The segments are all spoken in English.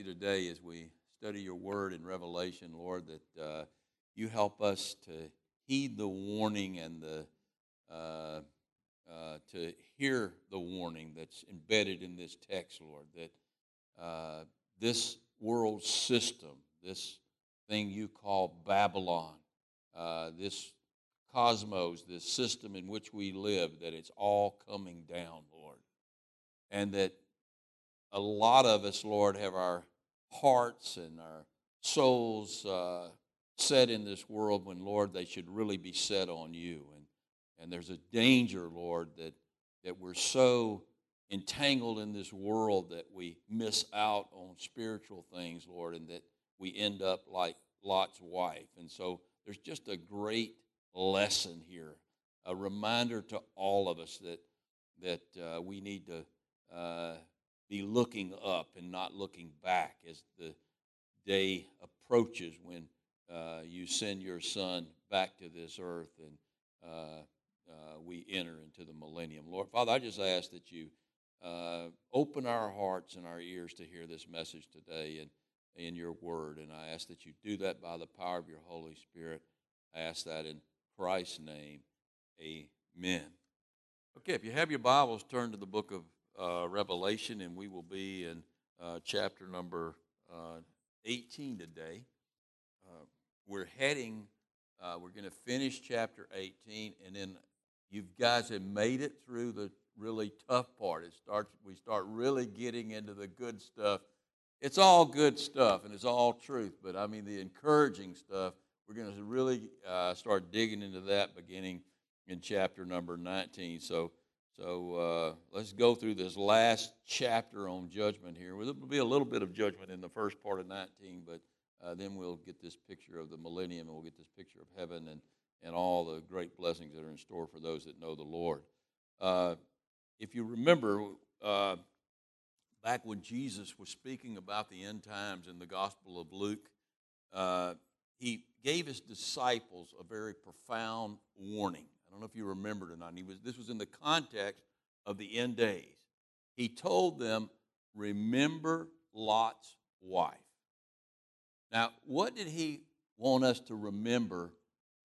you today as we study your word in Revelation, Lord, that uh, you help us to heed the warning and the uh, uh, to hear the warning that's embedded in this text, Lord, that uh, this world system, this thing you call Babylon, uh, this cosmos, this system in which we live, that it's all coming down, Lord. And that a lot of us, Lord, have our hearts and our souls uh, set in this world when, Lord, they should really be set on you. And, and there's a danger, Lord, that, that we're so entangled in this world that we miss out on spiritual things, Lord, and that we end up like Lot's wife. And so there's just a great lesson here, a reminder to all of us that, that uh, we need to uh, be looking up and not looking back as the day approaches when uh, you send your son back to this earth and uh, uh, we enter into the millennium. Lord, Father, I just ask that you uh, open our hearts and our ears to hear this message today and in your word. And I ask that you do that by the power of your Holy Spirit. I ask that in Christ's name. Amen. Okay, if you have your Bibles, turn to the book of uh, Revelation, and we will be in uh, chapter number uh, 18 today. Uh, we're heading, we're going to finish chapter 18, and then you guys have made it through the really tough part. It starts, we start really getting into the good stuff. It's all good stuff, and it's all truth, but I mean, the encouraging stuff, we're going to really uh, start digging into that beginning in chapter number 19. So, so uh, let's go through this last chapter on judgment here. There'll be a little bit of judgment in the first part of 19, but uh, then we'll get this picture of the millennium and we'll get this picture of heaven and, and all the great blessings that are in store for those that know the Lord. Uh, if you remember, uh, back when Jesus was speaking about the end times in the Gospel of Luke, uh, he gave his disciples a very profound warning. I don't know if you remember or not. He was, this was in the context of the end days. He told them, Remember Lot's wife. Now, what did he want us to remember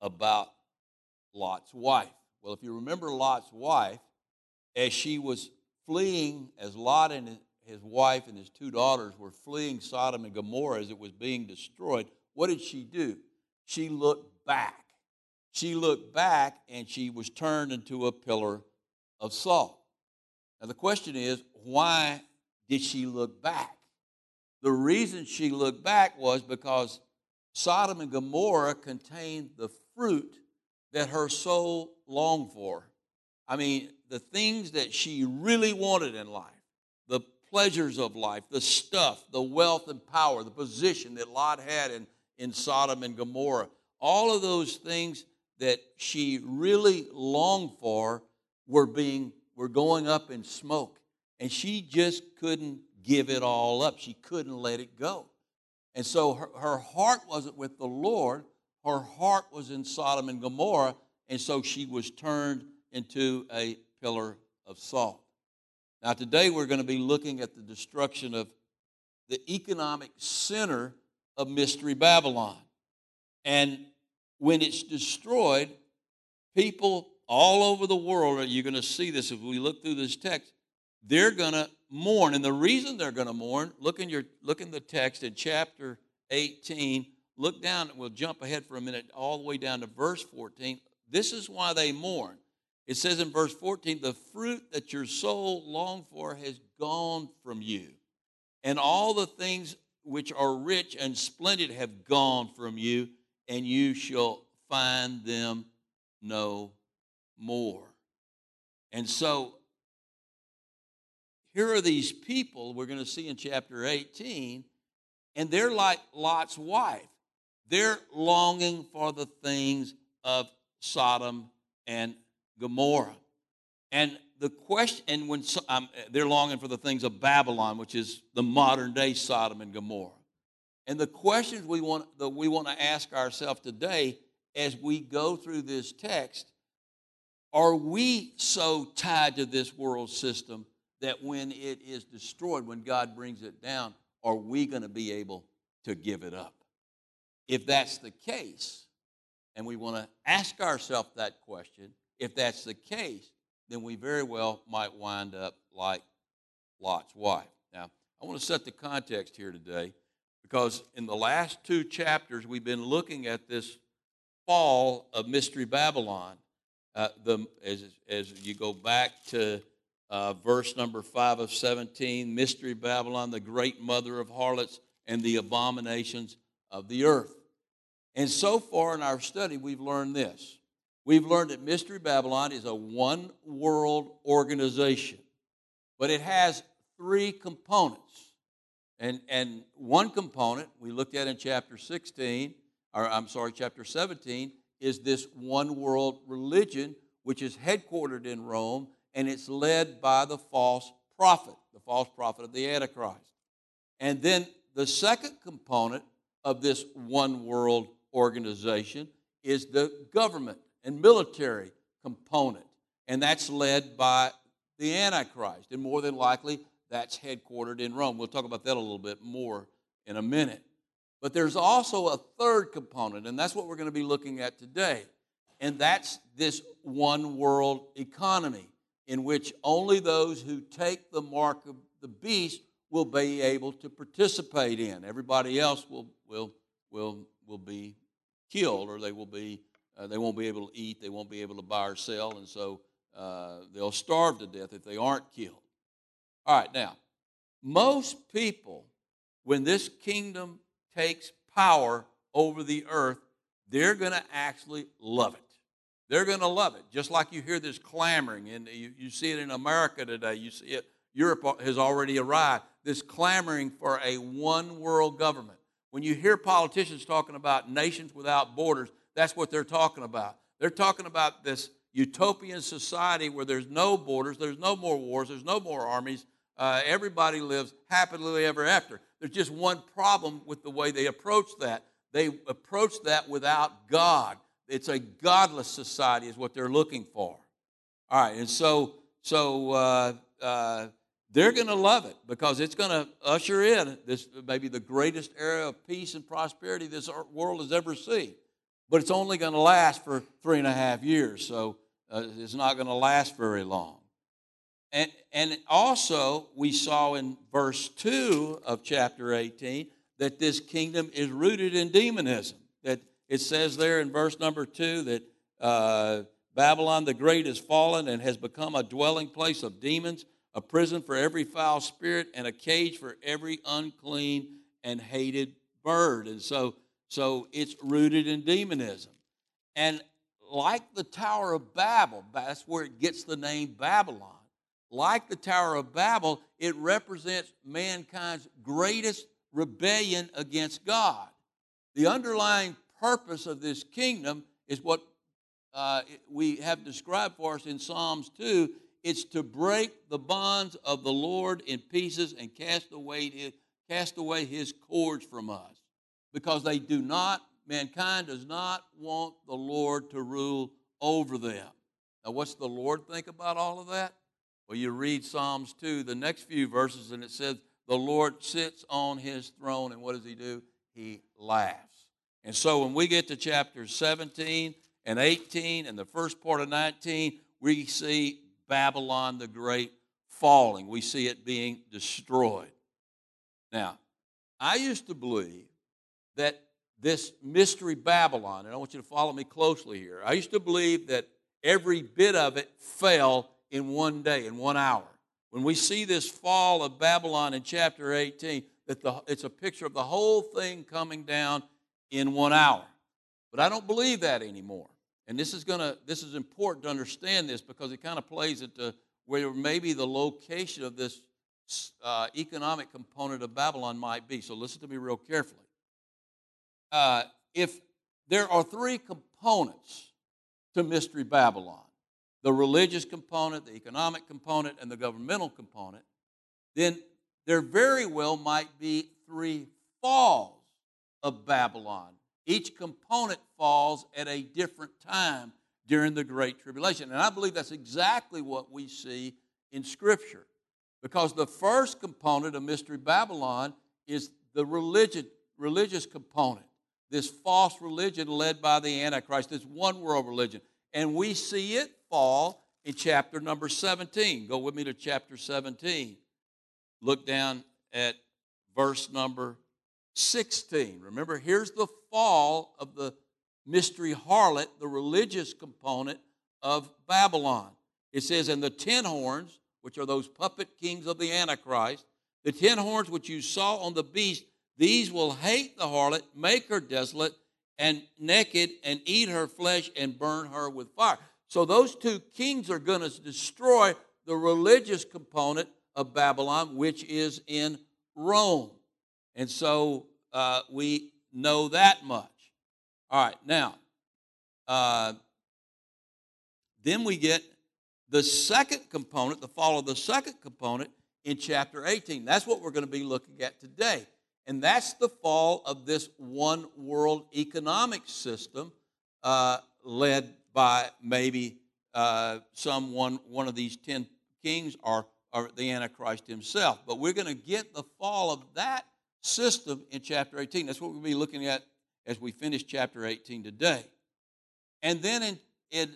about Lot's wife? Well, if you remember Lot's wife, as she was fleeing, as Lot and his wife and his two daughters were fleeing Sodom and Gomorrah as it was being destroyed, what did she do? She looked back she looked back and she was turned into a pillar of salt. Now, the question is, why did she look back? The reason she looked back was because Sodom and Gomorrah contained the fruit that her soul longed for. I mean, the things that she really wanted in life, the pleasures of life, the stuff, the wealth and power, the position that Lot had in, in Sodom and Gomorrah, all of those things that she really longed for were being were going up in smoke. And she just couldn't give it all up. She couldn't let it go. And so her, her heart wasn't with the lord. Her heart was in sodom and gomorrah. And so she was turned into a pillar of salt. Now today we're going to be looking at the destruction of the economic center of mystery babylon. And when it's destroyed, people all over the world, you're going to see this if we look through this text, they're going to mourn. And the reason they're going to mourn, look in, your, look in the text in chapter 18, look down, we'll jump ahead for a minute all the way down to verse 14. This is why they mourn. It says in verse 14, the fruit that your soul longed for has gone from you, and all the things which are rich and splendid have gone from you and you shall find them no more. And so here are these people we're going to see in chapter 18, and they're like Lot's wife. They're longing for the things of Sodom and Gomorrah. And the question, and when um, they're longing for the things of Babylon, which is the modern day Sodom and Gomorrah. And the questions we want, that we want to ask ourselves today as we go through this text are we so tied to this world system that when it is destroyed, when God brings it down, are we going to be able to give it up? If that's the case, and we want to ask ourselves that question, if that's the case, then we very well might wind up like Lot's wife. Now, I want to set the context here today because in the last two chapters, we've been looking at this fall of Mystery Babylon. Uh, the, as, as you go back to uh, verse number 5 of 17, Mystery Babylon, the great mother of harlots and the abominations of the earth. And so far in our study, we've learned this. We've learned that Mystery Babylon is a one world organization, but it has three components. And, and one component we looked at in chapter 16, or I'm sorry, chapter 17, is this one world religion, which is headquartered in Rome, and it's led by the false prophet, the false prophet of the Antichrist. And then the second component of this one world organization is the government and military component, and that's led by the Antichrist. And more than likely, that's headquartered in Rome. We'll talk about that a little bit more in a minute. But there's also a third component, and that's what we're going to be looking at today. And that's this one world economy in which only those who take the mark of the beast will be able to participate in. Everybody else will, will, will, will be killed or they will be uh, they won't be able to eat they won't be able to buy or sell and so uh, they'll starve to death if they aren't killed all right, now, most people, when this kingdom takes power over the earth, they're going to actually love it. They're going to love it. Just like you hear this clamoring, and you, you see it in America today, you see it, Europe has already arrived, this clamoring for a one world government. When you hear politicians talking about nations without borders, that's what they're talking about. They're talking about this utopian society where there's no borders, there's no more wars, there's no more armies, uh, everybody lives happily ever after. There's just one problem with the way they approach that. They approach that without God. It's a godless society, is what they're looking for. All right, and so so uh, uh, they're going to love it because it's going to usher in this maybe the greatest era of peace and prosperity this world has ever seen. But it's only going to last for three and a half years, so uh, it's not going to last very long. And, and also, we saw in verse 2 of chapter 18 that this kingdom is rooted in demonism. That it says there in verse number 2 that uh, Babylon the Great has fallen and has become a dwelling place of demons, a prison for every foul spirit, and a cage for every unclean and hated bird. And so, so it's rooted in demonism. And like the Tower of Babel, that's where it gets the name Babylon like the Tower of Babel, it represents mankind's greatest rebellion against God. The underlying purpose of this kingdom is what uh, we have described for us in Psalms 2. It's to break the bonds of the Lord in pieces and cast away his, cast away his cords from us. Because they do not, mankind does not want the Lord to rule over them. Now, what's the Lord think about all of that? Well, you read Psalms 2, the next few verses, and it says, The Lord sits on his throne, and what does he do? He laughs. And so when we get to chapters 17 and 18 and the first part of 19, we see Babylon the Great falling. We see it being destroyed. Now, I used to believe that this mystery Babylon, and I want you to follow me closely here. I used to believe that every bit of it fell in one day, in one hour. When we see this fall of Babylon in chapter 18, that the, it's a picture of the whole thing coming down in one hour. But I don't believe that anymore. And this is gonna this is important to understand this because it kind of plays into where maybe the location of this uh, economic component of Babylon might be. So listen to me real carefully. Uh, if there are three components to Mystery Babylon, the religious component, the economic component, and the governmental component, then there very well might be three falls of Babylon. Each component falls at a different time during the Great Tribulation. And I believe that's exactly what we see in Scripture. Because the first component of Mystery Babylon is the religion, religious component, this false religion led by the Antichrist, this one world religion. And we see it in chapter number 17. Go with me to chapter 17. Look down at verse number 16. Remember, here's the fall of the mystery harlot, the religious component of Babylon. It says, And the ten horns, which are those puppet kings of the Antichrist, the ten horns which you saw on the beast, these will hate the harlot, make her desolate and naked, and eat her flesh and burn her with fire. So those two kings are going to destroy the religious component of Babylon, which is in Rome. And so uh, we know that much. All right, now, uh, then we get the second component, the fall of the second component in chapter 18. That's what we're going to be looking at today. And that's the fall of this one world economic system uh, led by maybe uh, one, one of these 10 kings or, or the Antichrist himself. But we're going to get the fall of that system in chapter 18. That's what we'll be looking at as we finish chapter 18 today. And then in, in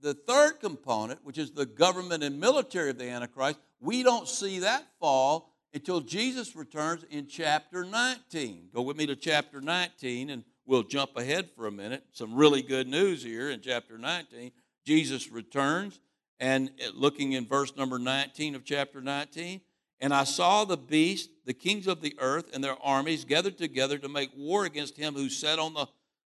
the third component, which is the government and military of the Antichrist, we don't see that fall until Jesus returns in chapter 19. Go with me to chapter 19 and we'll jump ahead for a minute. Some really good news here in chapter 19. Jesus returns, and uh, looking in verse number 19 of chapter 19, and I saw the beast, the kings of the earth, and their armies gathered together to make war against him who sat on the,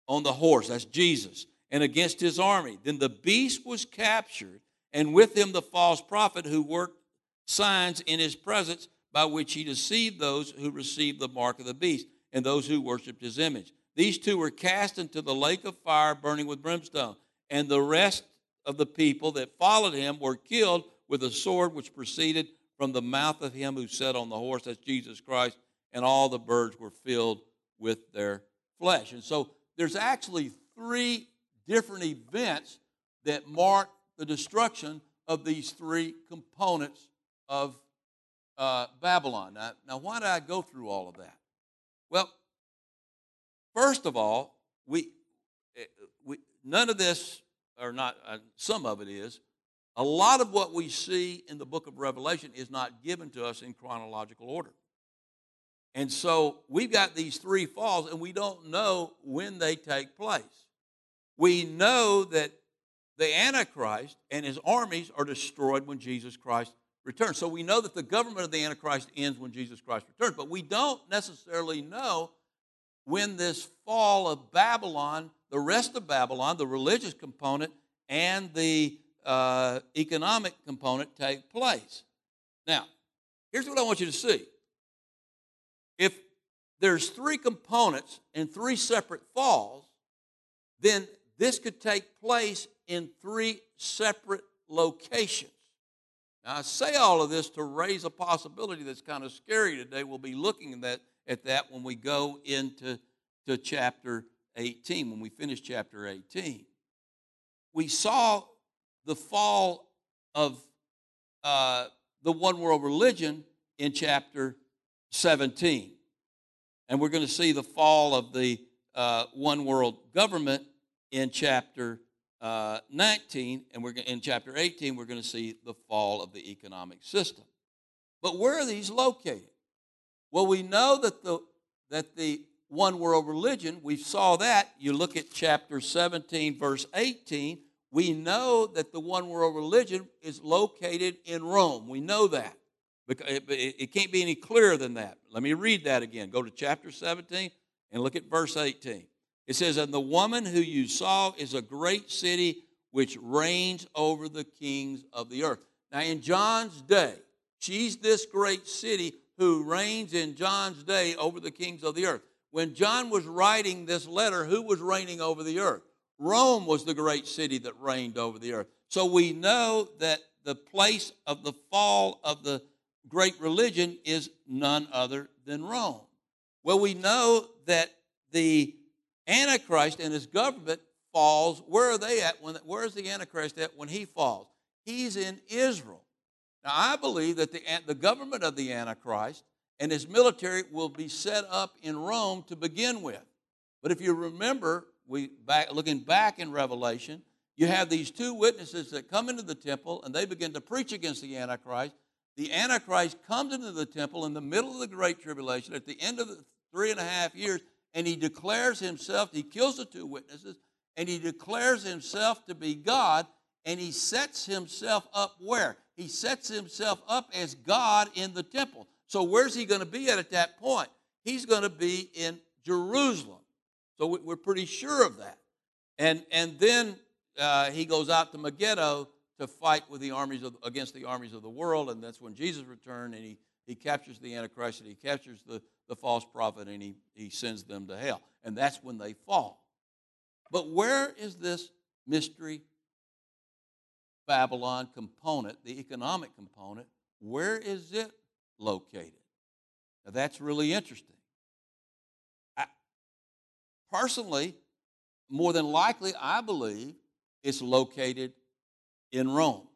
on the horse. That's Jesus. And against his army. Then the beast was captured, and with him the false prophet who worked signs in his presence by which he deceived those who received the mark of the beast and those who worshiped his image. These two were cast into the lake of fire burning with brimstone, and the rest of the people that followed him were killed with a sword which proceeded from the mouth of him who sat on the horse, that's Jesus Christ, and all the birds were filled with their flesh. And so there's actually three different events that mark the destruction of these three components of uh, Babylon. Now, now, why did I go through all of that? Well, first of all, we, eh, we none of this, or not, uh, some of it is, a lot of what we see in the book of Revelation is not given to us in chronological order. And so we've got these three falls, and we don't know when they take place. We know that the Antichrist and his armies are destroyed when Jesus Christ returns. So we know that the government of the Antichrist ends when Jesus Christ returns, but we don't necessarily know when this fall of Babylon, the rest of Babylon, the religious component, and the uh, economic component take place. Now, here's what I want you to see. If there's three components and three separate falls, then this could take place in three separate locations. Now, I say all of this to raise a possibility that's kind of scary today. We'll be looking at that, at that when we go into to chapter 18, when we finish chapter 18. We saw the fall of uh, the one world religion in chapter 17. And we're going to see the fall of the uh, one world government in chapter uh, 19. And we're in chapter 18, we're going to see the fall of the economic system. But where are these located? Well, we know that the, that the one world religion, we saw that. You look at chapter 17, verse 18 we know that the one world religion is located in Rome. We know that. It can't be any clearer than that. Let me read that again. Go to chapter 17 and look at verse 18. It says, And the woman who you saw is a great city which reigns over the kings of the earth. Now, in John's day, she's this great city who reigns in John's day over the kings of the earth. When John was writing this letter, who was reigning over the earth? Rome was the great city that reigned over the earth. So we know that the place of the fall of the great religion is none other than Rome. Well, we know that the Antichrist and his government falls. Where are they at? When, where is the Antichrist at when he falls? He's in Israel. Now, I believe that the, the government of the Antichrist and his military will be set up in Rome to begin with. But if you remember, we back, looking back in Revelation, you have these two witnesses that come into the temple and they begin to preach against the Antichrist. The Antichrist comes into the temple in the middle of the Great Tribulation at the end of the three and a half years, and he declares himself, he kills the two witnesses, and he declares himself to be God, and he sets himself up where? He sets himself up as God in the temple. So where's he going to be at at that point? He's going to be in Jerusalem. So we're pretty sure of that. And, and then uh, he goes out to Megiddo to fight with the armies of, against the armies of the world, and that's when Jesus returned and he, he captures the Antichrist and he captures the, the false prophet and he, he sends them to hell. And that's when they fall. But where is this mystery Babylon component, the economic component, where is it located? Now that's really interesting. I, personally, more than likely, I believe it's located in Rome.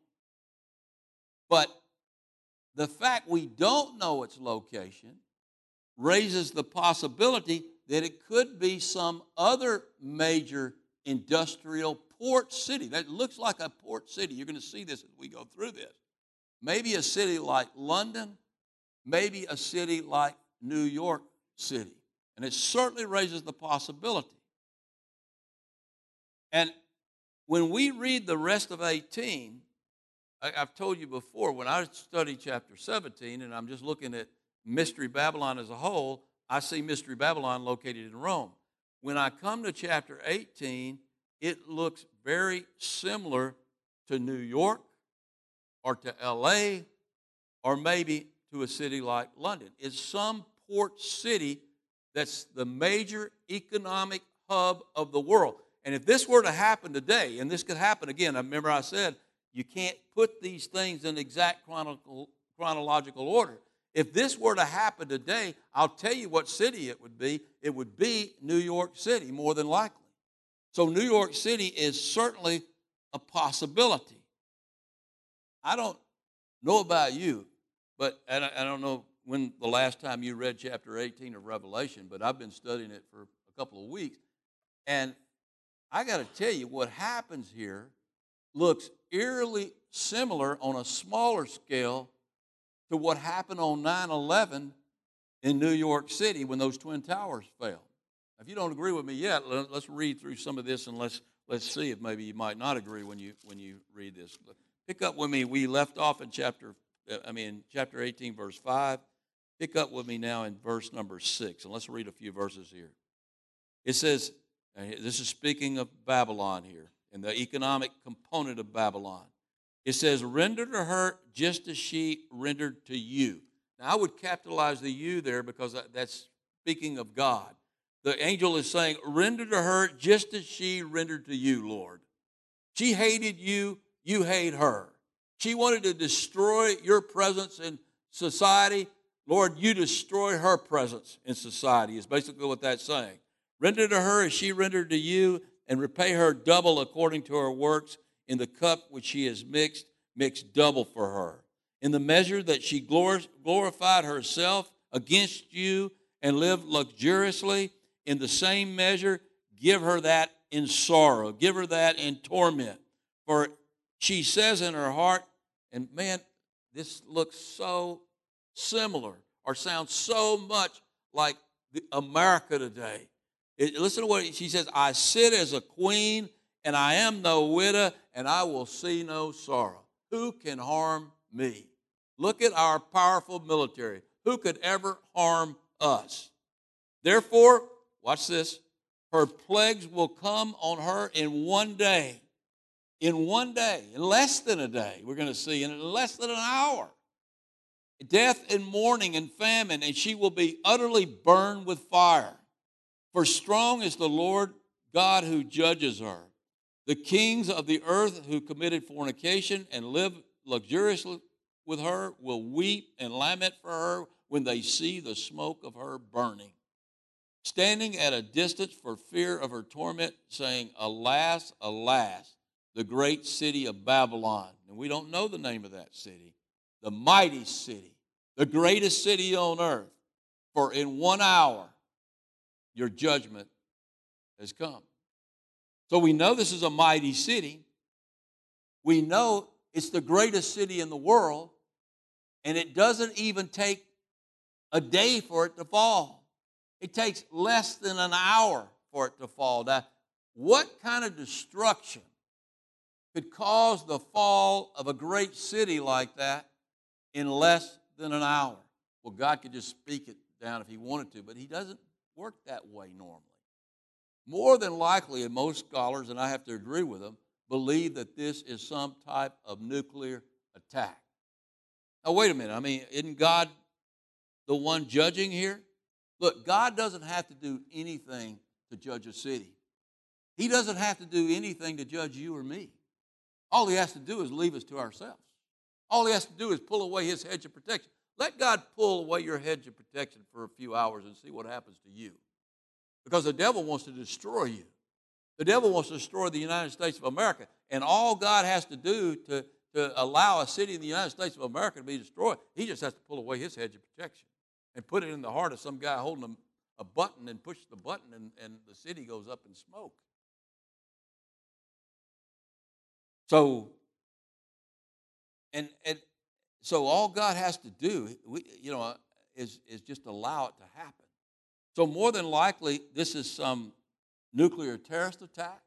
But the fact we don't know its location raises the possibility that it could be some other major industrial port city. That looks like a port city. You're going to see this as we go through this. Maybe a city like London, maybe a city like New York City. And it certainly raises the possibility. And when we read the rest of 18, I, have told you before, when I study chapter 17 and I'm just looking at Mystery Babylon as a whole, I see Mystery Babylon located in Rome. When I come to chapter 18, it looks very similar to New York or to LA or maybe to a city like London. It's some port city that's the major economic hub of the world. And if this were to happen today, and this could happen again, I remember I said you can't put these things in exact chronological order. If this were to happen today, I'll tell you what city it would be. It would be New York City, more than likely. So, New York City is certainly a possibility. I don't know about you, but I don't know when the last time you read chapter 18 of Revelation, but I've been studying it for a couple of weeks. And I got to tell you, what happens here looks eerily similar on a smaller scale to what happened on 9 11 in New York City when those Twin Towers fell. If you don't agree with me yet, let's read through some of this and let's, let's see if maybe you might not agree when you, when you read this. Pick up with me. We left off in chapter, uh, I mean, chapter 18, verse 5. Pick up with me now in verse number 6, and let's read a few verses here. It says, this is speaking of Babylon here and the economic component of Babylon. It says, render to her just as she rendered to you. Now, I would capitalize the you there because that's speaking of God. The angel is saying, render to her just as she rendered to you, Lord. She hated you, you hate her. She wanted to destroy your presence in society. Lord, you destroy her presence in society, is basically what that's saying. Render to her as she rendered to you, and repay her double according to her works. In the cup which she has mixed, mix double for her. In the measure that she glorified herself against you and lived luxuriously, in the same measure, give her that in sorrow, give her that in torment. For she says in her heart, and man, this looks so similar or sounds so much like America today. It, listen to what she says I sit as a queen, and I am no widow, and I will see no sorrow. Who can harm me? Look at our powerful military. Who could ever harm us? Therefore, watch this her plagues will come on her in one day. In one day, in less than a day, we're going to see, in less than an hour. Death and mourning and famine, and she will be utterly burned with fire. For strong is the Lord God who judges her. The kings of the earth who committed fornication and live luxuriously with her will weep and lament for her when they see the smoke of her burning. Standing at a distance for fear of her torment, saying, Alas, alas, the great city of Babylon. And we don't know the name of that city. The mighty city, the greatest city on earth, for in one hour your judgment has come. So we know this is a mighty city. We know it's the greatest city in the world, and it doesn't even take a day for it to fall. It takes less than an hour for it to fall. Now, what kind of destruction could cause the fall of a great city like that in less than an hour? Well, God could just speak it down if He wanted to, but He doesn't work that way normally. More than likely, and most scholars, and I have to agree with them, believe that this is some type of nuclear attack. Now, wait a minute. I mean, isn't God the one judging here? Look, God doesn't have to do anything to judge a city. He doesn't have to do anything to judge you or me. All he has to do is leave us to ourselves. All he has to do is pull away his hedge of protection. Let God pull away your hedge of protection for a few hours and see what happens to you. Because the devil wants to destroy you. The devil wants to destroy the United States of America. And all God has to do to, to allow a city in the United States of America to be destroyed, he just has to pull away his hedge of protection and put it in the heart of some guy holding a, a button and push the button and, and the city goes up in smoke. So, and, and so all God has to do, we, you know, is, is just allow it to happen. So more than likely, this is some nuclear terrorist attack,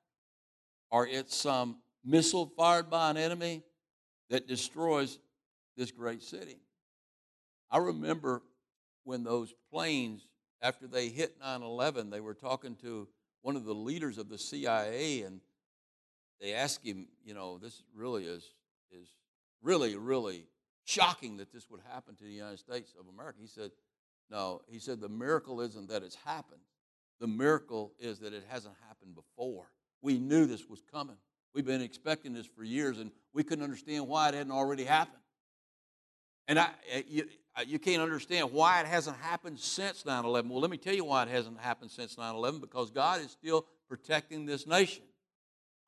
or it's some missile fired by an enemy that destroys this great city. I remember when those planes, after they hit 9 11, they were talking to one of the leaders of the CIA, and they asked him, you know, this really is, is really, really shocking that this would happen to the United States of America. He said, no, he said the miracle isn't that it's happened. The miracle is that it hasn't happened before. We knew this was coming. We've been expecting this for years, and we couldn't understand why it hadn't already happened. And I, eh, you, you can't understand why it hasn't happened since 9 11. Well, let me tell you why it hasn't happened since 9 11 because God is still protecting this nation.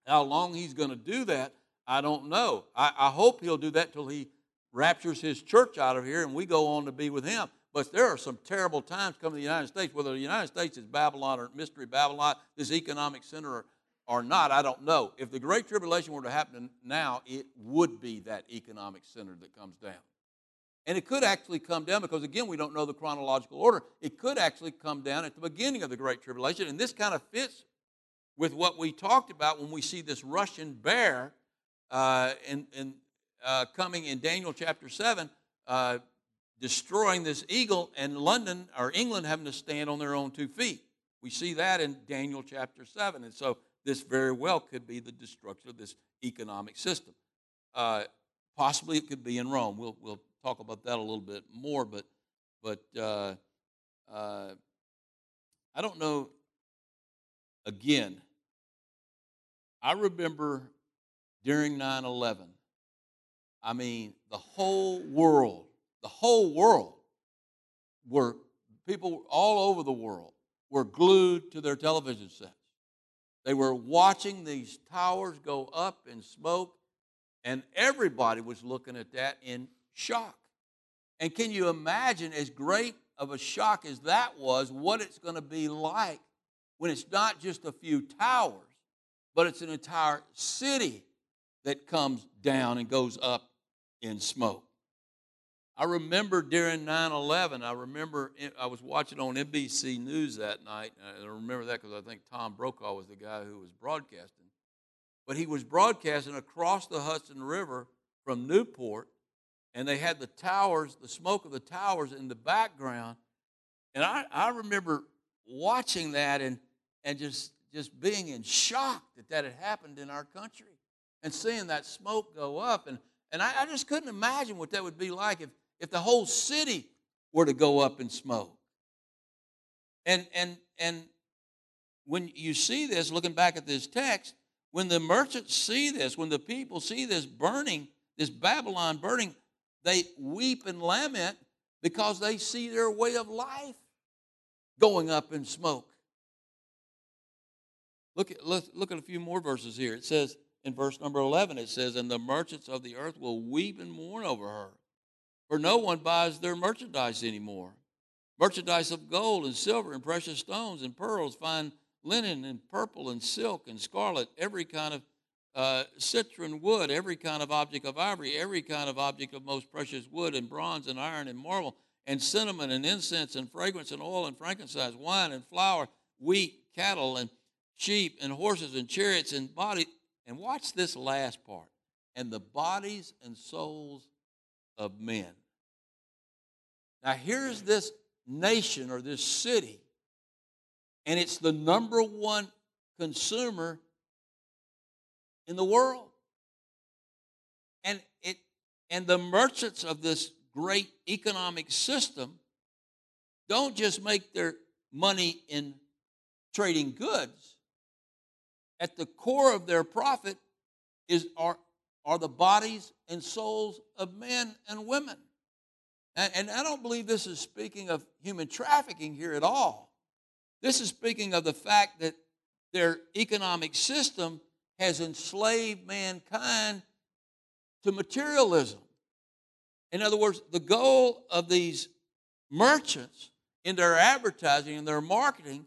How long He's going to do that, I don't know. I, I hope He'll do that till He raptures His church out of here and we go on to be with Him. But there are some terrible times coming to the United States, whether the United States is Babylon or Mystery Babylon, this economic center or, not, I don't know. If the Great Tribulation were to happen now, it would be that economic center that comes down. And it could actually come down because, again, we don't know the chronological order. It could actually come down at the beginning of the Great Tribulation. And this kind of fits with what we talked about when we see this Russian bear uh, in, in, uh, coming in Daniel chapter 7. Uh, destroying this eagle and London or England having to stand on their own two feet. We see that in Daniel chapter 7. And so this very well could be the destruction of this economic system. Uh, possibly it could be in Rome. We'll, we'll talk about that a little bit more, but, but uh, uh, I don't know. Again, I remember during 9 11, I mean, the whole world the whole world were people all over the world were glued to their television sets. They were watching these towers go up in smoke, and everybody was looking at that in shock. And can you imagine, as great of a shock as that was, what it's going to be like when it's not just a few towers, but it's an entire city that comes down and goes up in smoke? I remember during 9 11, I remember I was watching on NBC News that night. I remember that because I think Tom Brokaw was the guy who was broadcasting. But he was broadcasting across the Hudson River from Newport, and they had the towers, the smoke of the towers in the background. And I, I remember watching that and, and just, just being in shock that that had happened in our country and seeing that smoke go up. And, and I, I just couldn't imagine what that would be like if if the whole city were to go up in smoke. And and and when you see this, looking back at this text, when the merchants see this, when the people see this burning, this Babylon burning, they weep and lament because they see their way of life going up in smoke. Look at, look, look at a few more verses here. It says in verse number 11, it says, And the merchants of the earth will weep and mourn over her for no one buys their merchandise anymore. Merchandise of gold and silver and precious stones and pearls, fine linen and purple and silk and scarlet, every kind of uh, citron wood, every kind of object of ivory, every kind of object of most precious wood, and bronze and iron and marble, and cinnamon and incense and fragrance and oil and frankincense, wine and flour, wheat, cattle and sheep and horses and chariots and body. And watch this last part. And the bodies and souls of men. Now, here's this nation or this city, and it's the number one consumer in the world. And it and the merchants of this great economic system don't just make their money in trading goods. At the core of their profit is are, are the bodies and souls of men and women. And, and I don't believe this is speaking of human trafficking here at all. This is speaking of the fact that their economic system has enslaved mankind to materialism. In other words, the goal of these merchants in their advertising and their marketing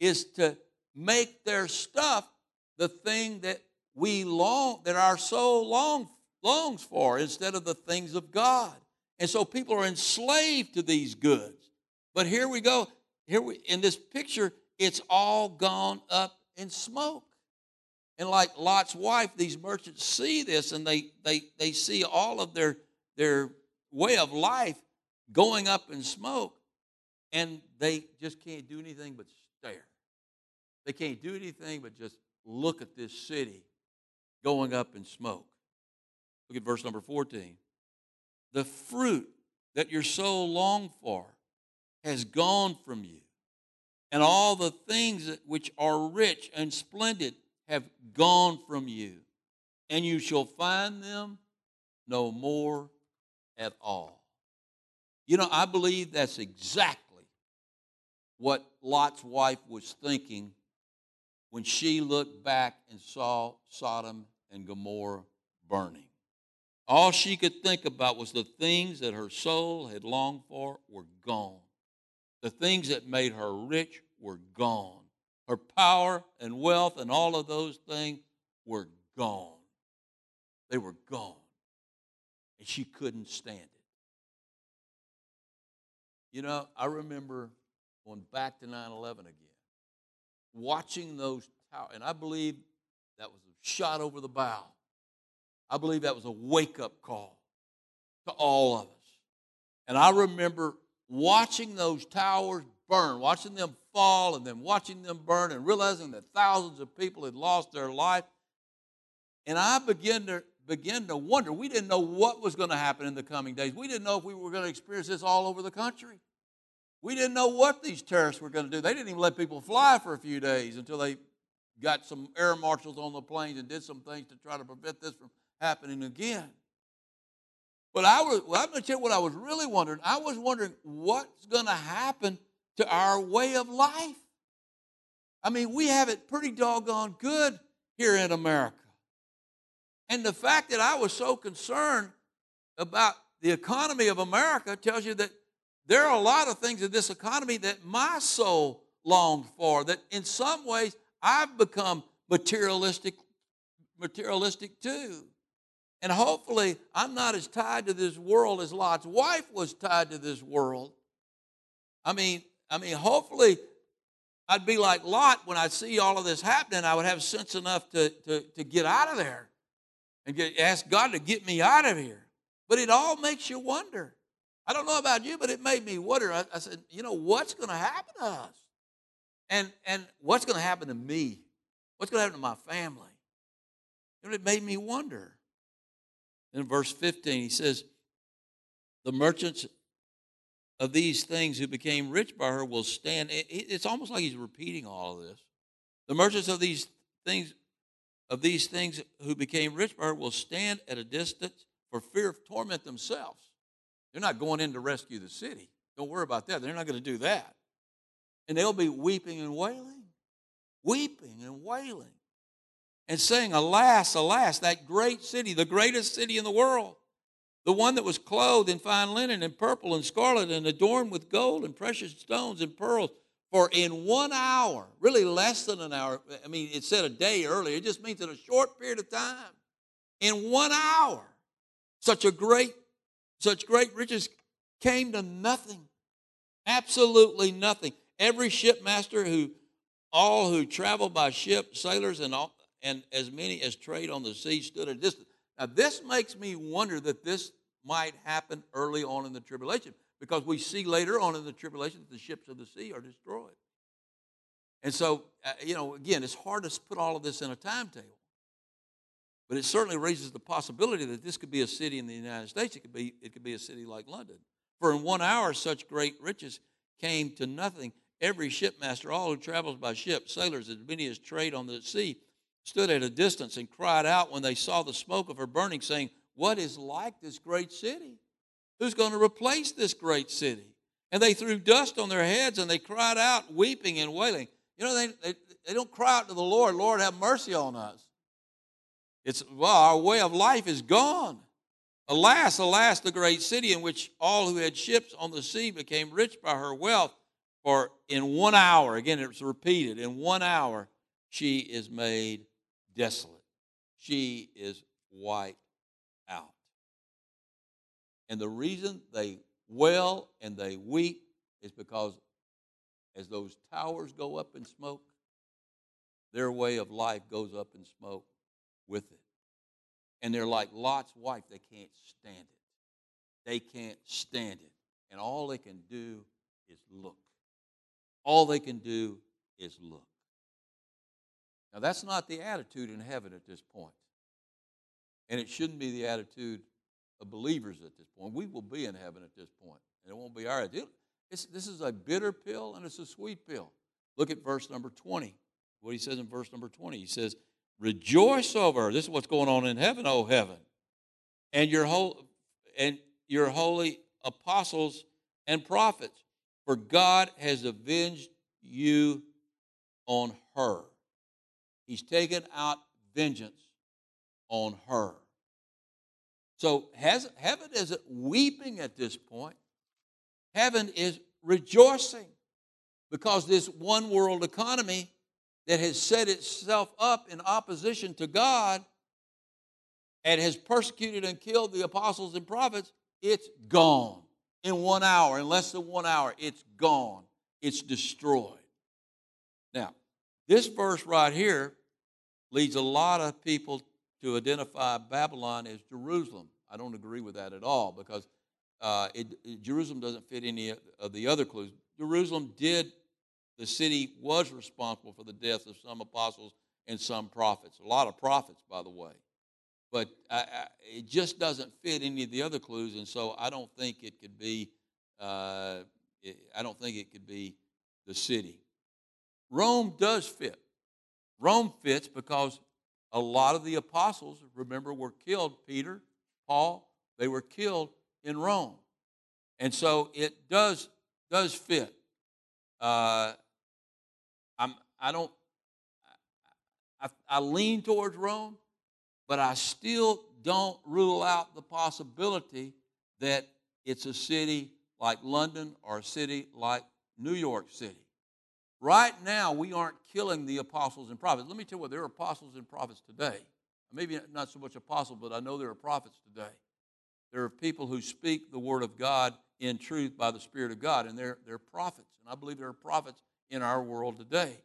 is to make their stuff the thing that we long that our soul long, longs for instead of the things of God. And so people are enslaved to these goods. But here we go. Here we in this picture, it's all gone up in smoke. And like Lot's wife, these merchants see this and they, they, they see all of their, their way of life going up in smoke, and they just can't do anything but stare. They can't do anything but just look at this city going up in smoke. Look at verse number 14. The fruit that your soul longed for has gone from you, and all the things which are rich and splendid have gone from you, and you shall find them no more at all. You know, I believe that's exactly what Lot's wife was thinking when she looked back and saw Sodom and Gomorrah burning. All she could think about was the things that her soul had longed for were gone. The things that made her rich were gone. Her power and wealth and all of those things were gone. They were gone. And she couldn't stand it. You know, I remember going back to 9 11 again, watching those towers, and I believe that was a shot over the bow. I believe that was a wake up call to all of us. And I remember watching those towers burn, watching them fall, and then watching them burn, and realizing that thousands of people had lost their life. And I began to begin to wonder. We didn't know what was going to happen in the coming days. We didn't know if we were going to experience this all over the country. We didn't know what these terrorists were going to do. They didn't even let people fly for a few days until they got some air marshals on the planes and did some things to try to prevent this from happening again. But I was, well, I'm going to tell you what I was really wondering. I was wondering what's going to happen to our way of life. I mean, we have it pretty doggone good here in America. And the fact that I was so concerned about the economy of America tells you that there are a lot of things in this economy that my soul longed for, that in some ways I've become materialistic, materialistic too. And hopefully I'm not as tied to this world as Lot's wife was tied to this world. I mean, I mean, hopefully, I'd be like Lot when I see all of this happening. I would have sense enough to, to, to get out of there and get, ask God to get me out of here. But it all makes you wonder. I don't know about you, but it made me wonder. I, I said, you know, what's going to happen to us? And, and what's going to happen to me? What's going to happen to my family? And it made me wonder. In verse 15, he says, The merchants of these things who became rich by her will stand. It's almost like he's repeating all of this. The merchants of these things of these things who became rich by her will stand at a distance for fear of torment themselves. They're not going in to rescue the city. Don't worry about that. They're not going to do that. And they'll be weeping and wailing, weeping and wailing, and saying, Alas, alas, that great city, the greatest city in the world, the one that was clothed in fine linen and purple and scarlet and adorned with gold and precious stones and pearls. For in one hour, really less than an hour, I mean, it said a day earlier, it just means in a short period of time, in one hour, such a great, such great riches came to nothing. Absolutely nothing. Every shipmaster who, all who traveled by ship, sailors and all, and as many as trade on the sea stood at distance. Now, this makes me wonder that this might happen early on in the tribulation because we see later on in the tribulation that the ships of the sea are destroyed. And so, uh, you know, again, it's hard to put all of this in a timetable. But it certainly raises the possibility that this could be a city in the United States. It could be, it could be a city like London. For in one hour, such great riches came to nothing. Every shipmaster, all who travels by ship, sailors, as many as trade on the sea, stood at a distance and cried out when they saw the smoke of her burning, saying, What is like this great city? Who's going to replace this great city? And they threw dust on their heads and they cried out, weeping and wailing. You know, they, they, they don't cry out to the Lord, Lord, have mercy on us. It's, well, our way of life is gone. Alas, alas, the great city in which all who had ships on the sea became rich by her wealth. For in one hour, again, it's repeated, in one hour, she is made desolate. She is wiped out. And the reason they wail and they weep is because as those towers go up in smoke, their way of life goes up in smoke with it. And they're like Lot's wife, they can't stand it. They can't stand it. And all they can do is look. All they can do is look. Now, that's not the attitude in heaven at this point. And it shouldn't be the attitude of believers at this point. We will be in heaven at this point, and it won't be our attitude. It's, this is a bitter pill and it's a sweet pill. Look at verse number 20. What he says in verse number 20. He says, Rejoice over her. This is what's going on in heaven, oh heaven. And your whole and your holy apostles and prophets, for God has avenged you on her. He's taken out vengeance on her. So has, heaven isn't weeping at this point. Heaven is rejoicing because this one world economy that has set itself up in opposition to God and has persecuted and killed the apostles and prophets, it's gone in one hour, in less than one hour, it's gone. It's destroyed. Now, this verse right here leads a lot of people to identify Babylon as Jerusalem. I don't agree with that at all because uh, it, Jerusalem doesn't fit any of the other clues. Jerusalem did, the city was responsible for the death of some apostles and some prophets. A lot of prophets, by the way. But I, I, it just doesn't fit any of the other clues, and so I don't think it could be. Uh, it, I don't think it could be the city. Rome does fit. Rome fits because a lot of the apostles, remember, were killed. Peter, Paul, they were killed in Rome. And so it does, does fit. Uh, I don't, I, I lean towards Rome, but I still don't rule out the possibility that it's a city like London or a city like New York City. Right now, we aren't killing the apostles and prophets. Let me tell you what, there are apostles and prophets today. Maybe not so much apostles, but I know there are prophets today. There are people who speak the word of God in truth by the Spirit of God, and they're, they're prophets. And I believe there are prophets in our world today.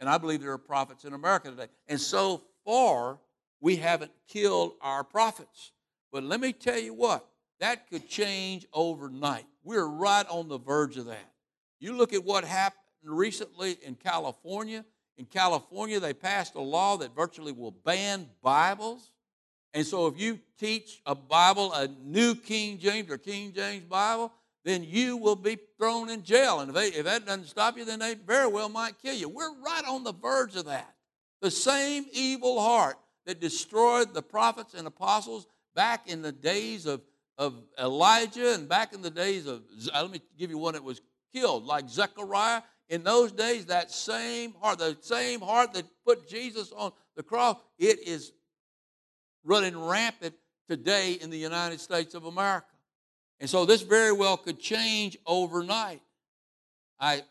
And I believe there are prophets in America today. And so far, we haven't killed our prophets. But let me tell you what, that could change overnight. We're right on the verge of that. You look at what happened recently in California. In California, they passed a law that virtually will ban Bibles. And so if you teach a Bible, a new King James or King James Bible, then you will be thrown in jail. And if, they, if that doesn't stop you, then they very well might kill you. We're right on the verge of that. The same evil heart that destroyed the prophets and apostles back in the days of, of Elijah and back in the days of, uh, let me give you one that was killed, like Zechariah in those days, that same heart, the same heart that put Jesus on the cross, it is running rampant today in the United States of America. And so this very well could change overnight. I,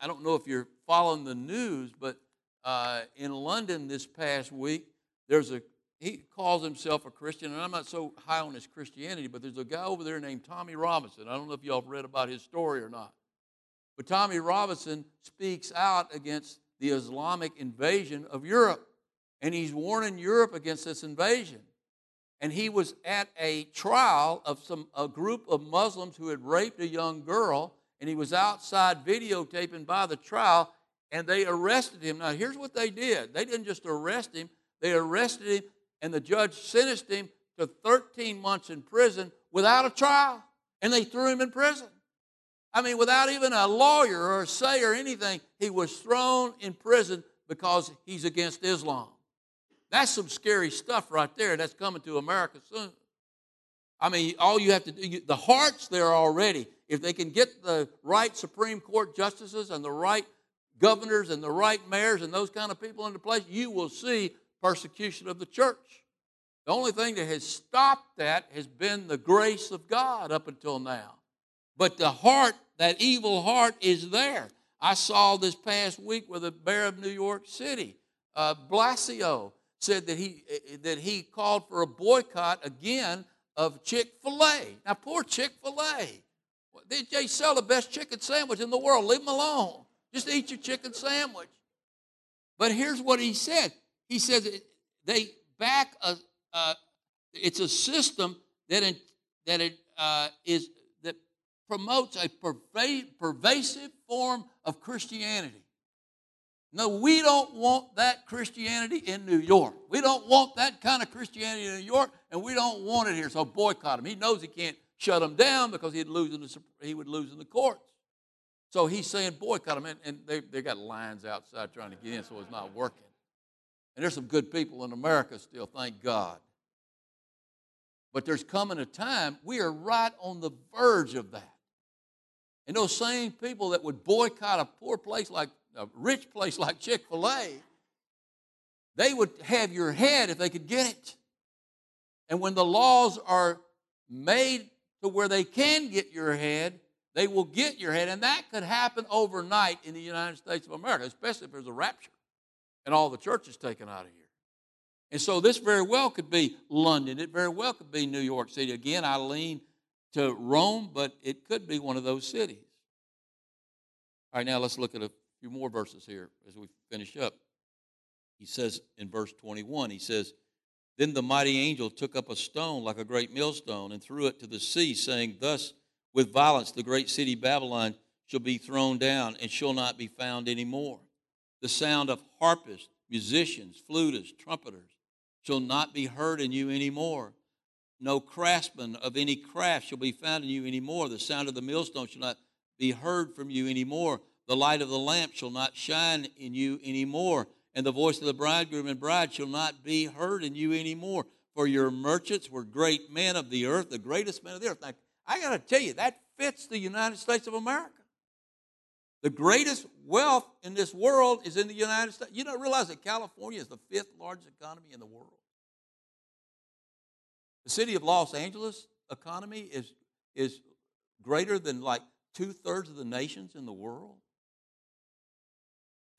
I don't know if you're following the news, but uh, in London this past week, there's a he calls himself a Christian, and I'm not so high on his Christianity, but there's a guy over there named Tommy Robinson. I don't know if y'all have read about his story or not. But Tommy Robinson speaks out against the Islamic invasion of Europe, and he's warning Europe against this invasion. And he was at a trial of some a group of Muslims who had raped a young girl, and he was outside videotaping by the trial, and they arrested him. Now, here's what they did they didn't just arrest him, they arrested him, and the judge sentenced him to 13 months in prison without a trial, and they threw him in prison. I mean, without even a lawyer or a say or anything, he was thrown in prison because he's against Islam. That's some scary stuff right there. That's coming to America soon. I mean, all you have to do, the heart's there already. If they can get the right Supreme Court justices and the right governors and the right mayors and those kind of people into place, you will see persecution of the church. The only thing that has stopped that has been the grace of God up until now. But the heart, that evil heart, is there. I saw this past week with the mayor of New York City, uh, Blasio, said that he that he called for a boycott again of Chick Fil A. Now, poor Chick Fil A. They, they sell the best chicken sandwich in the world. Leave them alone. Just eat your chicken sandwich. But here's what he said he says they back a, it's a system that in, that it uh, is that promotes a pervasive form of Christianity. No, we don't want that Christianity in New York. We don't want that kind of Christianity in New York, and we don't want it here. So boycott him. He knows he can't shut him down because he'd lose in the, he would lose in the courts. So he's saying boycott him, and, and they, they got lines outside trying to get in, so it's not working. And there's some good people in America still, thank God. But there's coming a time, we are right on the verge of that. And those same people that would boycott a poor place like a rich place like Chick fil A, they would have your head if they could get it. And when the laws are made to where they can get your head, they will get your head. And that could happen overnight in the United States of America, especially if there's a rapture and all the churches taken out of here. And so this very well could be London. It very well could be New York City. Again, I lean to Rome, but it could be one of those cities. All right, now let's look at a few more verses here as we finish up. He says in verse 21, he says, Then the mighty angel took up a stone like a great millstone and threw it to the sea, saying, Thus with violence the great city Babylon shall be thrown down and shall not be found any more the sound of harpists, musicians, flutists, trumpeters shall not be heard in you anymore. No craftsman of any craft shall be found in you anymore. The sound of the millstone shall not be heard from you anymore. The light of the lamp shall not shine in you anymore. And the voice of the bridegroom and bride shall not be heard in you anymore. For your merchants were great men of the earth, the greatest men of the earth. Now, I got to tell you, that fits the United States of America. The greatest wealth in this world is in the United States. You don't realize that California is the fifth largest economy in the world. The city of Los Angeles economy is, is greater than like two thirds of the nations in the world.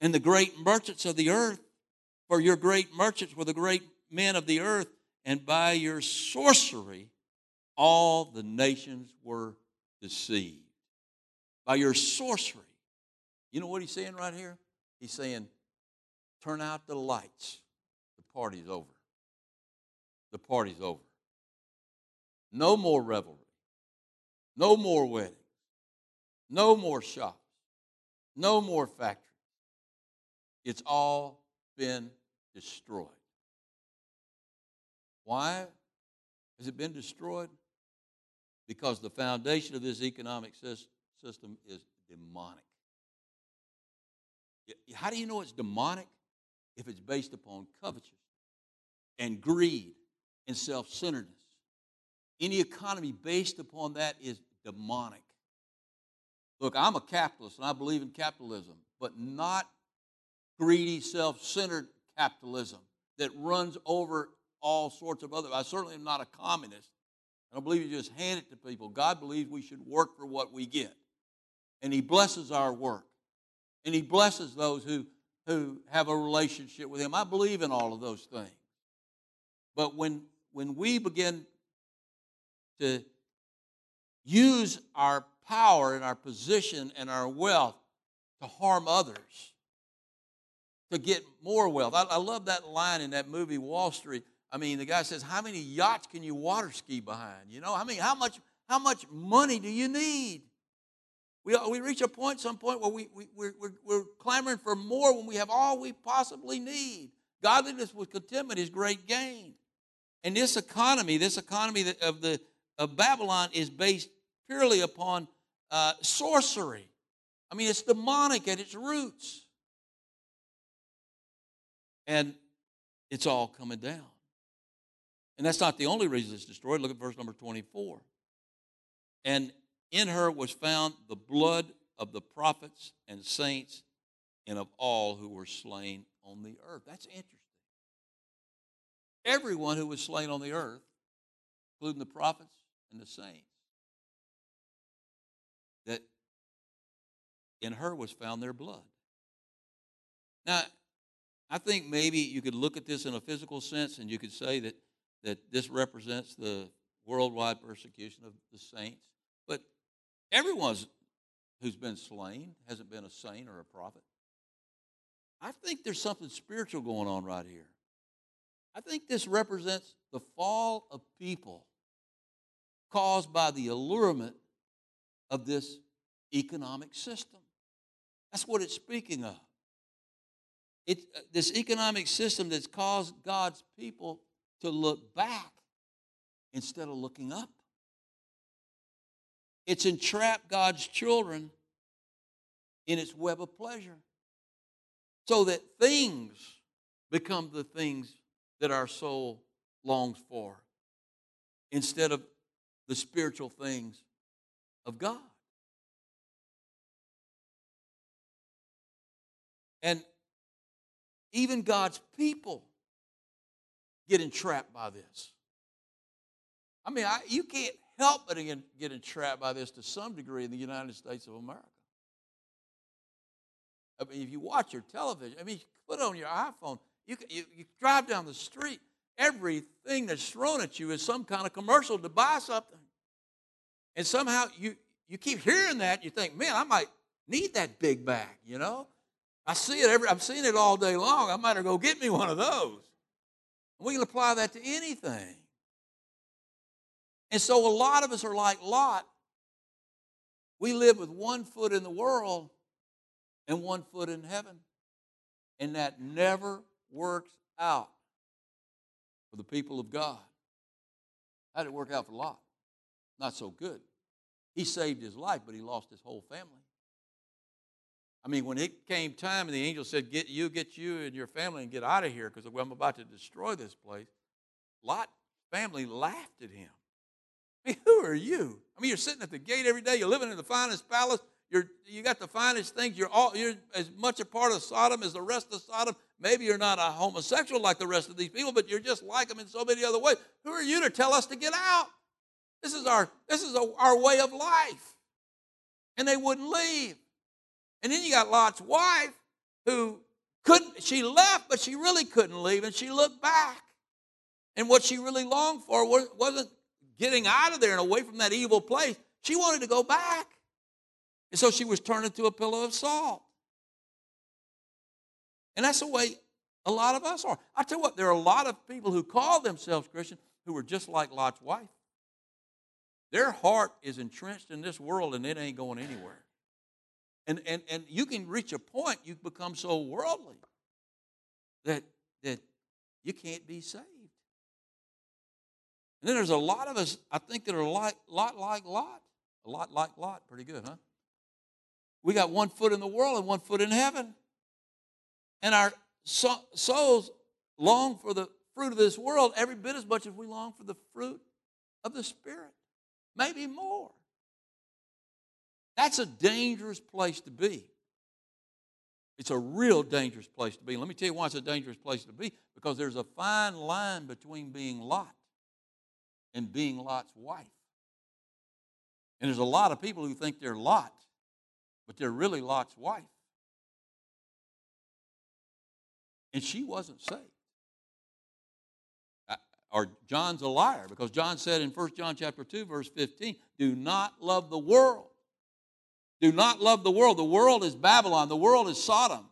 And the great merchants of the earth, for your great merchants were the great men of the earth, and by your sorcery all the nations were deceived. By your sorcery. You know what he's saying right here? He's saying, turn out the lights. The party's over. The party's over. No more revelry. No more weddings. No more shops. No more factories. It's all been destroyed. Why has it been destroyed? Because the foundation of this economic system is demonic. How do you know it's demonic? If it's based upon covetousness and greed and self centeredness. Any economy based upon that is demonic. Look, I'm a capitalist and I believe in capitalism, but not greedy, self centered capitalism that runs over all sorts of other. I certainly am not a communist. I don't believe you just hand it to people. God believes we should work for what we get. And He blesses our work. And He blesses those who, who have a relationship with Him. I believe in all of those things. But when, when we begin to use our power and our position and our wealth to harm others, to get more wealth. I, I, love that line in that movie Wall Street. I mean, the guy says, "How many yachts can you water ski behind? You know, I mean, how much how much money do you need?" We, we reach a point, some point, where we, we, we're, we're, we're clamoring for more when we have all we possibly need. Godliness with contentment is great gain. And this economy, this economy of, the, of Babylon is based purely upon uh, sorcery. I mean, it's demonic at its roots. And it's all coming down. And that's not the only reason it's destroyed. Look at verse number 24. And in her was found the blood of the prophets and saints and of all who were slain on the earth. That's interesting. Everyone who was slain on the earth, including the prophets and the saints, that in her was found their blood. Now, I think maybe you could look at this in a physical sense and you could say that, that this represents the worldwide persecution of the saints. But everyone who's been slain hasn't been a saint or a prophet. I think there's something spiritual going on right here. I think this represents the fall of people caused by the allurement of this economic system. That's what it's speaking of. It's uh, this economic system that's caused God's people to look back instead of looking up. It's entrapped God's children in its web of pleasure so that things become the things that our soul longs for instead of the spiritual things of God. And even God's people get entrapped by this. I mean, I, you can't help but get entrapped by this to some degree in the United States of America. I mean, if you watch your television, I mean, you put on your iPhone, you, you, you drive down the street, everything that's thrown at you is some kind of commercial to buy something. And somehow you, you keep hearing that, you think, man, I might need that big bag, you know? I see it every, I'm seeing it all day long. I might go get me one of those. We can apply that to anything. And so a lot of us are like Lot. We live with one foot in the world and one foot in heaven. And that never works out for the people of God. How did it work out for Lot? Not so good. He saved his life, but he lost his whole family. I mean, when it came time and the angel said, Get you, get you and your family and get out of here because I'm about to destroy this place, Lot's family laughed at him. I mean, who are you? I mean, you're sitting at the gate every day, you're living in the finest palace, you're, you got the finest things, you're, all, you're as much a part of Sodom as the rest of Sodom. Maybe you're not a homosexual like the rest of these people, but you're just like them in so many other ways. Who are you to tell us to get out? This is our, this is a, our way of life. And they wouldn't leave. And then you got Lot's wife who couldn't, she left, but she really couldn't leave, and she looked back. And what she really longed for wasn't getting out of there and away from that evil place. She wanted to go back. And so she was turned into a pillow of salt. And that's the way a lot of us are. I tell you what, there are a lot of people who call themselves Christian who are just like Lot's wife. Their heart is entrenched in this world and it ain't going anywhere. And, and, and you can reach a point, you become so worldly that, that you can't be saved. And then there's a lot of us, I think, that are a lot, lot like Lot. A lot like Lot. Pretty good, huh? We got one foot in the world and one foot in heaven. And our so- souls long for the fruit of this world every bit as much as we long for the fruit of the Spirit. Maybe more. That's a dangerous place to be. It's a real dangerous place to be. Let me tell you why it's a dangerous place to be because there's a fine line between being Lot and being Lot's wife. And there's a lot of people who think they're Lot, but they're really Lot's wife. And she wasn't saved. Or John's a liar because John said in 1 John chapter 2 verse 15, "Do not love the world do not love the world. The world is Babylon. The world is Sodom.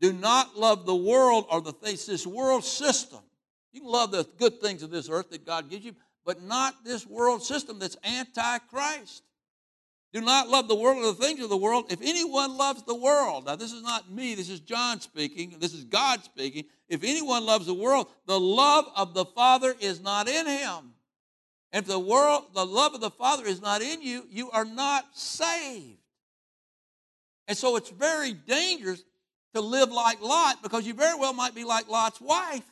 Do not love the world or the things, this world system. You can love the good things of this earth that God gives you, but not this world system that's anti-Christ. Do not love the world or the things of the world. If anyone loves the world, now this is not me, this is John speaking, this is God speaking. If anyone loves the world, the love of the Father is not in him. If the world, the love of the Father is not in you, you are not saved. And so it's very dangerous to live like Lot because you very well might be like Lot's wife.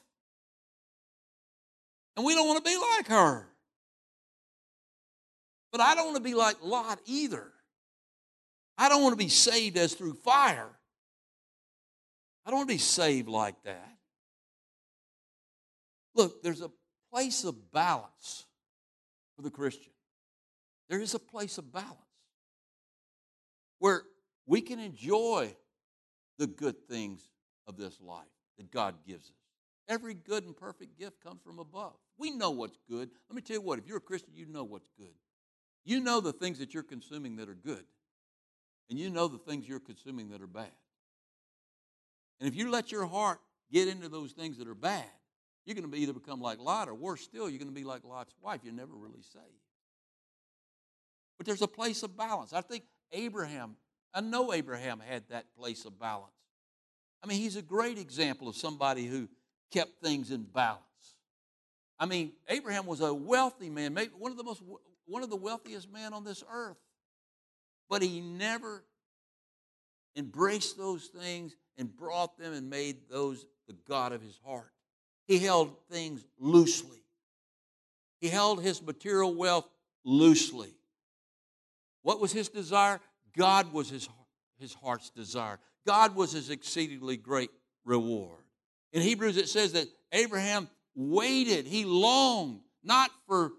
And we don't want to be like her. But I don't want to be like Lot either. I don't want to be saved as through fire. I don't want to be saved like that. Look, there's a place of balance for the Christian. There is a place of balance where we can enjoy the good things of this life that God gives us. Every good and perfect gift comes from above. We know what's good. Let me tell you what, if you're a Christian, you know what's good. You know the things that you're consuming that are good, and you know the things you're consuming that are bad. And if you let your heart get into those things that are bad, you're going to either become like Lot, or worse still, you're going to be like Lot's wife. You're never really saved. But there's a place of balance. I think Abraham I know Abraham had that place of balance. I mean, he's a great example of somebody who kept things in balance. I mean, Abraham was a wealthy man, maybe one of the most one of the wealthiest men on this earth. But he never embraced those things and brought them and made those the God of his heart. He held things loosely. He held his material wealth loosely. What was his desire? God was his, his heart's desire. God was his exceedingly great reward. In Hebrews, it says that Abraham waited, he longed not for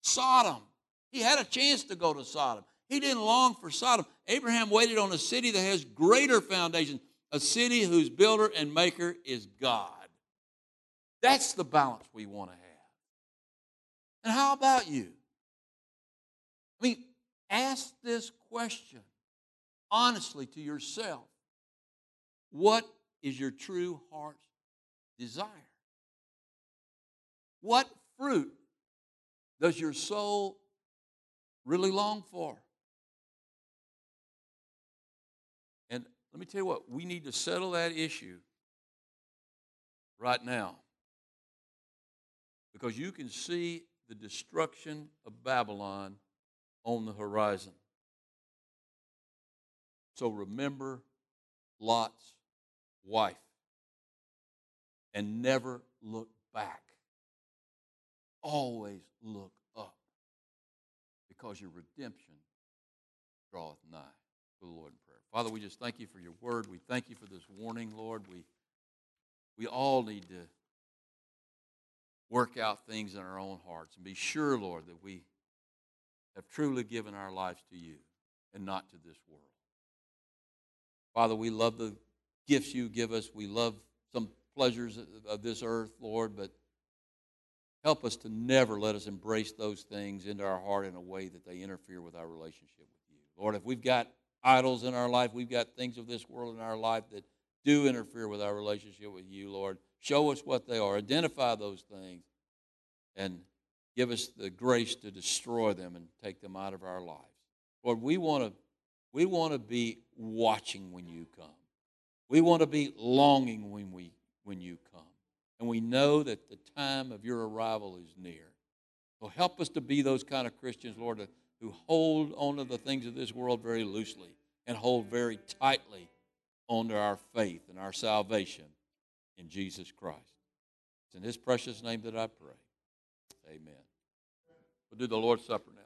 Sodom. He had a chance to go to Sodom. He didn't long for Sodom. Abraham waited on a city that has greater foundations, a city whose builder and maker is God. That's the balance we want to have. And how about you? I mean, ask this question honestly to yourself what is your true heart's desire? What fruit does your soul really long for? And let me tell you what, we need to settle that issue right now. Because you can see the destruction of Babylon on the horizon. So remember Lot's wife and never look back. Always look up because your redemption draweth nigh to the Lord in prayer. Father, we just thank you for your word. We thank you for this warning, Lord. We, we all need to work out things in our own hearts and be sure, Lord, that we have truly given our lives to you and not to this world. Father, we love the gifts you give us. We love some pleasures of this earth, Lord, but help us to never let us embrace those things into our heart in a way that they interfere with our relationship with you. Lord, if we've got idols in our life, we've got things of this world in our life that do interfere with our relationship with you, Lord, show us what they are. Identify those things and give us the grace to destroy them and take them out of our lives. Lord, we want to we want to be watching when you come. We want to be longing when, we, when you come. And we know that the time of your arrival is near. So help us to be those kind of Christians, Lord, uh, who hold on to the things of this world very loosely and hold very tightly onto our faith and our salvation in Jesus Christ. It's in his precious name that I pray. Amen. We'll do the Lord's Supper now.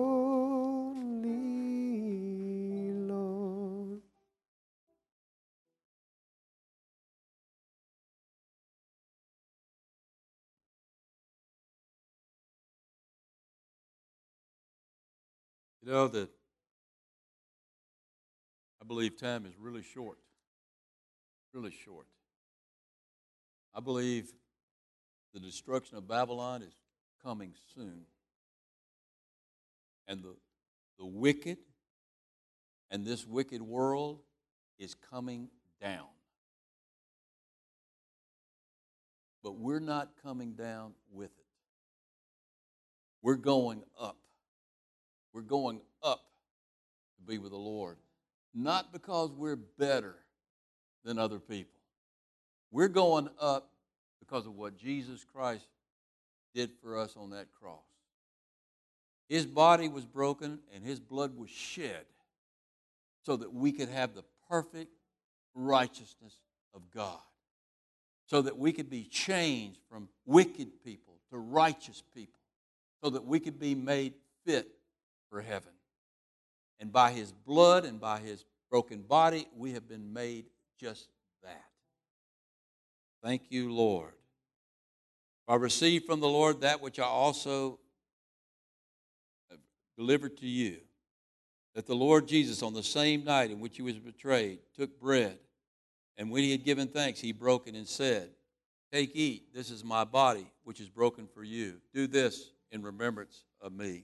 know that I believe time is really short. Really short. I believe the destruction of Babylon is coming soon. And the, the wicked and this wicked world is coming down. But we're not coming down with it. We're going up. We're going up to be with the Lord. Not because we're better than other people. We're going up because of what Jesus Christ did for us on that cross. His body was broken and his blood was shed so that we could have the perfect righteousness of God. So that we could be changed from wicked people to righteous people. So that we could be made fit for heaven. And by his blood and by his broken body, we have been made just that. Thank you, Lord. I received from the Lord that which I also delivered to you. That the Lord Jesus, on the same night in which he was betrayed, took bread, and when he had given thanks, he broke it and said, Take, eat, this is my body, which is broken for you. Do this in remembrance of me.